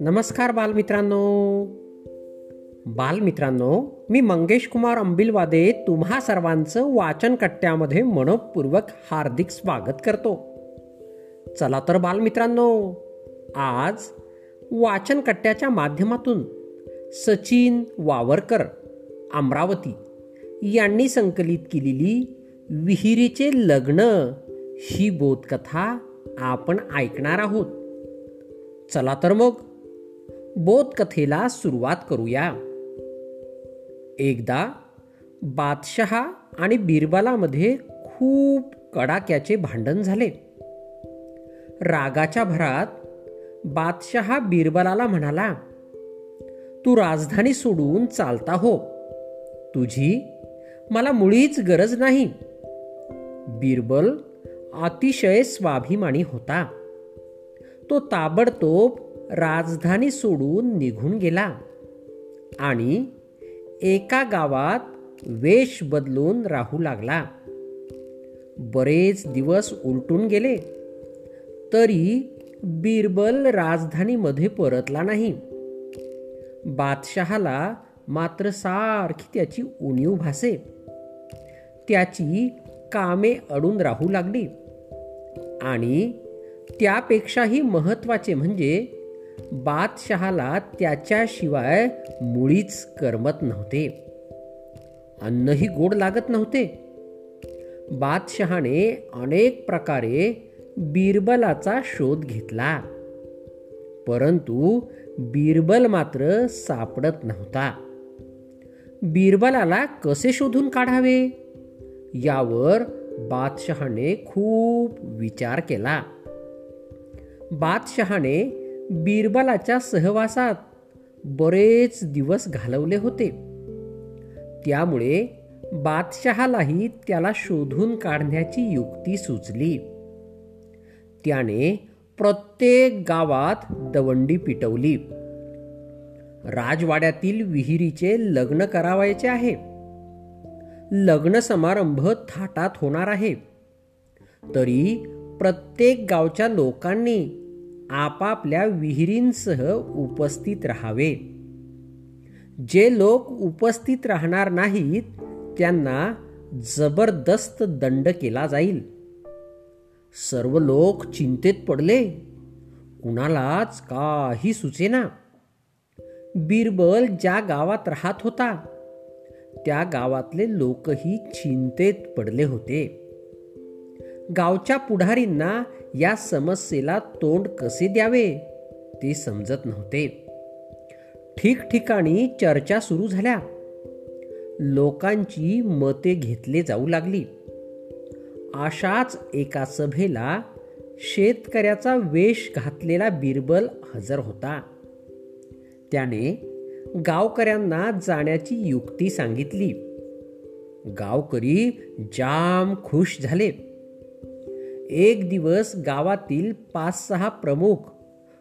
नमस्कार बालमित्रांनो. बालमित्रांनो मी मंगेश कुमार अंबिलवादे तुम्हा सर्वांचं वाचन कट्ट्यामध्ये मनपूर्वक हार्दिक स्वागत करतो. चला तर बालमित्रांनो आज वाचन कट्ट्याच्या माध्यमातून सचिन वावरकर अमरावती यांनी संकलित केलेली विहिरीचे लग्न ही बोधकथा आपण ऐकणार आहोत. चला तर मग बोधकथेला सुरुवात करूया. एकदा बादशहा आणि बिरबलामध्ये खूप कडाक्याचे भांडण झाले. रागाच्या भरात बादशहा बिरबलाला म्हणाला तू राजधानी सोडून चालता हो. तुझी मला मुळीच गरज नाही. बिरबल अतिशय स्वाभिमानी होता. तो ताबडतोब राजधानी सोडून निघून गेला आणि एका गावात वेश बदलून राहू लागला. बरेच दिवस उलटून गेले तरी बिरबल राजधानीमध्ये परतला नाही. बादशहाला मात्र सारखी त्याची उणीव भासे. त्याची कामे अडून राहू लागली. आणि त्यापेक्षाही महत्त्वाचे म्हणजे बादशहाला त्याच्याशिवाय मुळीच करमत नव्हते. अन्नही गोड लागत नव्हते. बादशहाने अनेक प्रकारे बिरबलाचा शोध घेतला. परंतु बिरबल मात्र सापडत नव्हता. बिरबलाला कसे शोधून काढावे? यावर बादशहाने खूप विचार केला. बादशहाने बिरबलाच्या सहवासात बरेच दिवस घालवले होते. त्यामुळे बादशहालाही त्याला शोधून काढण्याची युक्ती सुचली. त्याने प्रत्येक गावात दवंडी पिटवली. राजवाड्यातील विहिरीचे लग्न करावायचे आहे. लग्न समारंभ थाटात होणार आहे. तरी प्रत्येक गावच्या लोकांनी आपापल्या विहिरींसह उपस्थित राहावे. जे लोक उपस्थित राहणार नाहीत त्यांना जबरदस्त दंड केला जाईल. सर्व लोक चिंतेत पडले. कुणालाच काही सुचेना. बिरबल ज्या गावात राहत होता त्या गावातले लोकही चिंतेत पडले होते. गावच्या पुढारींना या समस्येला तोंड कसे द्यावे ते समजत नव्हते. ठिकठिकाणी चर्चा सुरू झाल्या. लोकांची मते घेतले जाऊ लागली. अशाच एका सभेला शेतकऱ्याचा वेश घातलेला बिरबल हजर होता. त्याने गावकऱ्यांना जाण्याची युक्ती सांगितली. गावकरी जाम खुश झाले. एक दिवस गावातील पाच सहा प्रमुख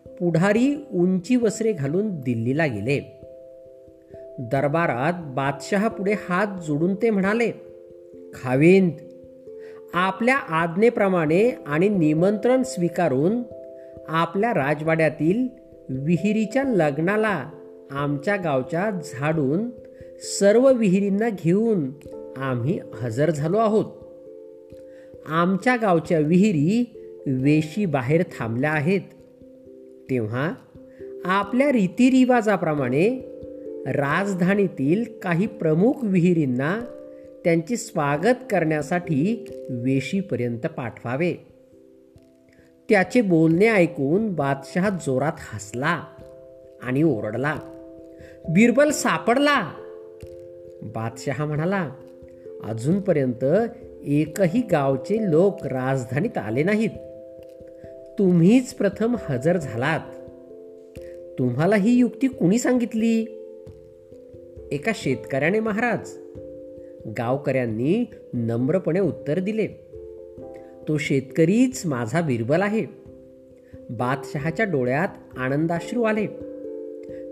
पुढारी उंची वस्त्रे घालून दिल्लीला गेले. दरबारात बादशहा पुढे हात जोडून ते म्हणाले खाविंद आपल्या आज्ञेप्रमाणे आणि निमंत्रण स्वीकारून आपल्या राजवाड्यातील विहिरीच्या लग्नाला आमच्या गावच्या झाडून सर्व विहिरींना घेऊन आम्ही हजर झालो आहोत. आमच्या गावच्या विहिरी वेशी बाहेर थांबल्या आहेत. तेव्हा आपल्या रीतिरिवाजाप्रमाणे राजधानीतील काही प्रमुख विहिरींना त्यांचे स्वागत करण्यासाठी वेशीपर्यंत पाठवावे. त्याचे बोलणे ऐकून बादशहा जोरात हसला आणि ओरडला. बिरबल सापडला. बादशहा म्हणाला अजूनपर्यंत एकही गावचे लोक राजधानीत आले नाहीत. तुम्हीच प्रथम हजर झालात. तुम्हाला ही युक्ती कुणी सांगितली? एका शेतकऱ्याने महाराज. गावकऱ्यांनी नम्रपणे उत्तर दिले. तो शेतकरीच माझा बिरबल आहे. बादशहाच्या डोळ्यात आनंदाश्रू आले.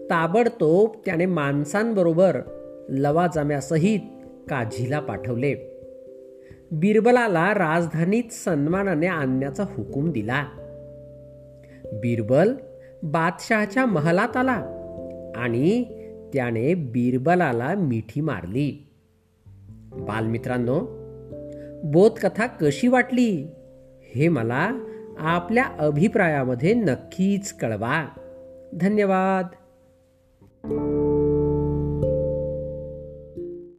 ताबडतोब त्याने माणसांबरोबर लवाजम्यासहित काझीला पाठवले. बिरबलाला राजधानीत सन्मानाने आणण्याचा हुकूम दिला. बिरबल बादशहाच्या महलात आला आणि त्याने बिरबलाला मिठी मारली. बालमित्रांनो बोधकथा कशी वाटली हे मला आपल्या अभिप्रायामध्ये नक्कीच कळवा. धन्यवाद. thank you